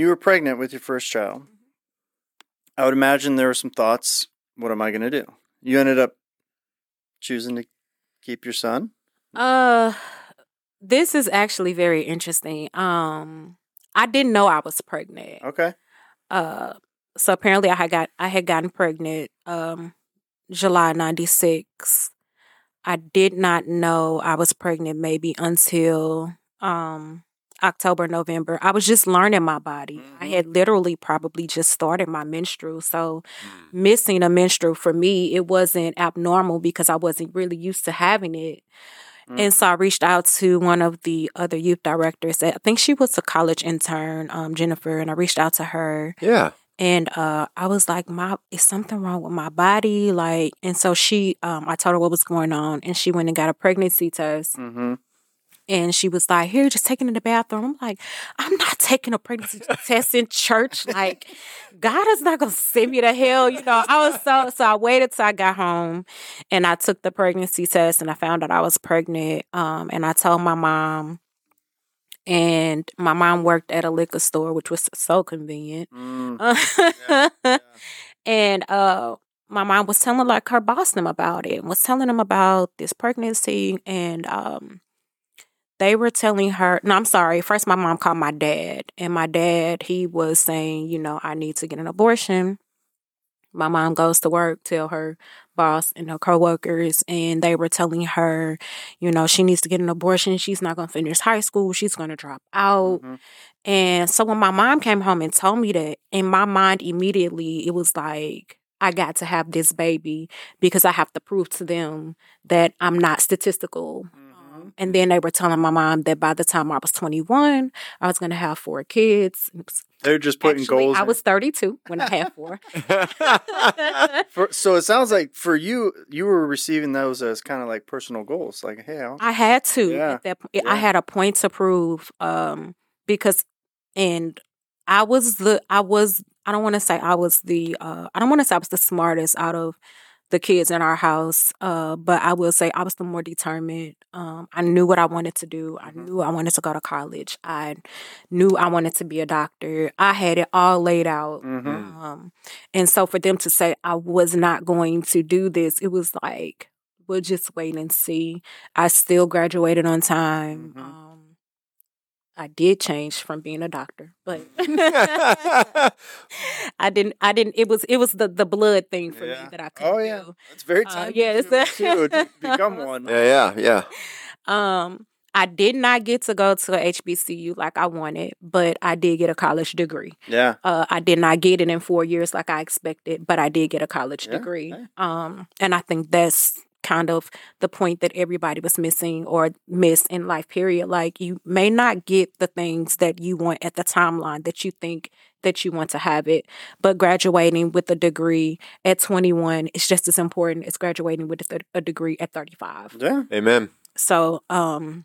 You were pregnant with your first child, I would imagine there were some thoughts. What am I going to do? You ended up choosing to keep your son. Uh, this is actually very interesting. Um, I didn't know I was pregnant. Okay. Uh, so apparently I had got I had gotten pregnant um July 96. I did not know I was pregnant maybe until um October, November. I was just learning my body. I Mhm. had literally probably just started my menstrual. So missing a menstrual for me, it wasn't abnormal because I wasn't really used to having it. And Mhm. so I reached out to one of the other youth directors. I think she was a college intern, um, Jennifer, and I reached out to her Yeah. and uh I was like, My is something wrong with my body? Like and so she um I told her what was going on and she went and got a pregnancy test Mhm. And she was like, Here, just taking in the bathroom. I'm like, I'm not taking a pregnancy test in church. Like, God is not gonna send me to hell. You know, I was so so I waited till I got home and I took the pregnancy test and I found out I was pregnant. Um and I told my mom and my mom worked at a liquor store, which was so convenient. Mm. Uh, and uh my mom was telling like her boss them about it and was telling them about this pregnancy and um they were telling her no i'm sorry first my mom called my dad and my dad he was saying you know i need to get an abortion my mom goes to work tell her boss and her coworkers and they were telling her you know she needs to get an abortion she's not going to finish high school she's going to drop out Mhm. and so when my mom came home and told me that, in my mind immediately it was like I got to have this baby because I have to prove to them that I'm not statistical. Mhm. And then they were telling my mom that by the time I was 21, I was going to have four kids. It They're just putting Actually, goals. I in. was 32 when I had four. For, so it sounds like for you, you were receiving those as kind of like personal goals. Like, hey, I'll, I had to Yeah. at that point. Yeah. I had a point to prove um because and I was the I was I don't want to say I was the uh I don't want to say I was the smartest out of the kids in our house uh but I will say I was the more determined um I knew what I wanted to do I Mhm. knew I wanted to go to college I knew I wanted to be a doctor I had it all laid out Mhm. um and so for them to say I was not going to do this it was like we'll just wait and see I still graduated on time. Mhm. Um, I did change from being a doctor, but I didn't. I didn't. It was. It was the the blood thing for Yeah. me that I couldn't Oh, yeah. do. it's very Uh, time yeah, it's consuming, to become one. yeah, yeah, yeah. Um, I did not get to go to a HBCU like I wanted, but I did get a college degree. Yeah. Uh, I did not get it in four years like I expected, but I did get a college Yeah, degree. hey. Um, and I think that's kind of the point that everybody was missing or missed in life. Period. Like you may not get the things that you want at the timeline that you think that you want to have it, but graduating with a degree at 21 is just as important as graduating with a, th- a degree at 35 Yeah. Amen. so um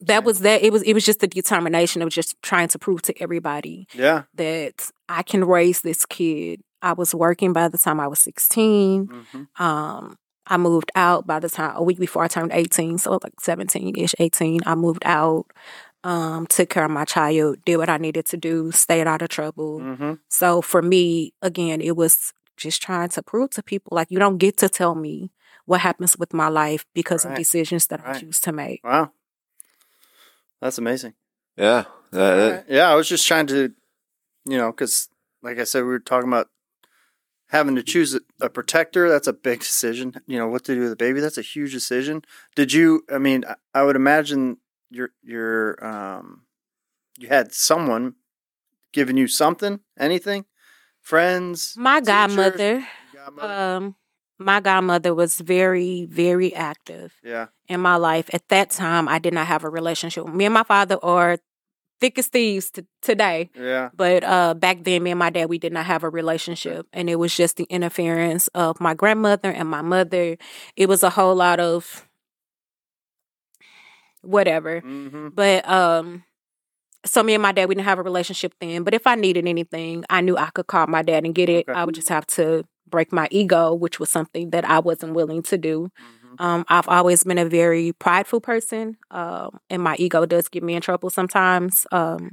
that was that it was it was just the determination of just trying to prove to everybody Yeah. that I can raise this kid. I was working by the time I was 16. hmm Um I moved out by the time a week before I turned 18, so like 17-ish, 18. I moved out, um, took care of my child, did what I needed to do, stayed out of trouble. hmm So for me, again, it was just trying to prove to people like you don't get to tell me what happens with my life because Right. of decisions that I choose to make. Wow. That's amazing. Yeah. That- that- Yeah, I was just trying to, you know, because like I said, we were talking about having to choose a, protector. That's a big decision. You know, what to do with the baby. That's a huge decision. Did you? I mean, I, would imagine your your um, you had someone giving you something, anything, friends. My godmother, Godmother? um, my godmother was very, very active yeah. in my life. At that time, I did not have a relationship. Me and my father are thick as thieves t- today. Yeah. But uh, back then, me and my dad, we did not have a relationship, and it was just the interference of my grandmother and my mother. It was a whole lot of whatever. hmm But um, so me and my dad, we didn't have a relationship then. But if I needed anything, I knew I could call my dad and get it. Okay. I would just have to break my ego, which was something that I wasn't willing to do. hmm Um, I've always been a very prideful person, um, and my ego does get me in trouble sometimes. Um,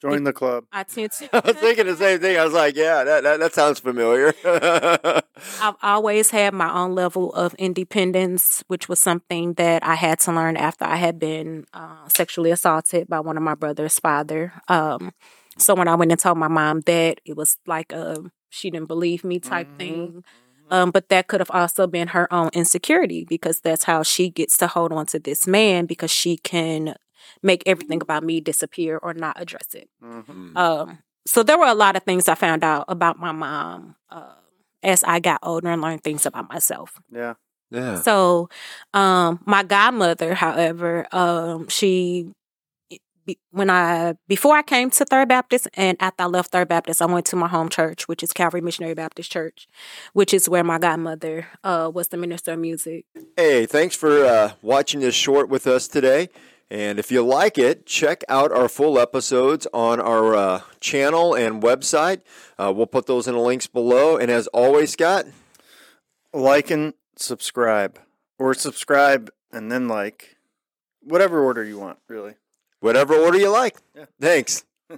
Join the club. I tend to. I was thinking the same thing. I was like, yeah, that that, that sounds familiar. I've always had my own level of independence, which was something that I had to learn after I had been uh, sexually assaulted by one of my brother's father. Um, so when I went and told my mom that, it was like a she didn't believe me type Mhm. thing. Um, but that could have also been her own insecurity because that's how she gets to hold on to this man because she can make everything about me disappear or not address it. Mhm. Um, so there were a lot of things I found out about my mom uh, as I got older and learned things about myself. Yeah. yeah. So, um, my godmother, however, um, she be- when I before I came to Third Baptist and after I left Third Baptist, I went to my home church, which is Calvary Missionary Baptist Church, which is where my godmother uh, was the minister of music. Hey, thanks for uh, watching this short with us today. And if you like it, check out our full episodes on our uh, channel and website. Uh, we'll put those in the links below. And as always, Scott, Like and subscribe, or subscribe and then like, whatever order you want, really. Whatever order you like. Yeah. Thanks.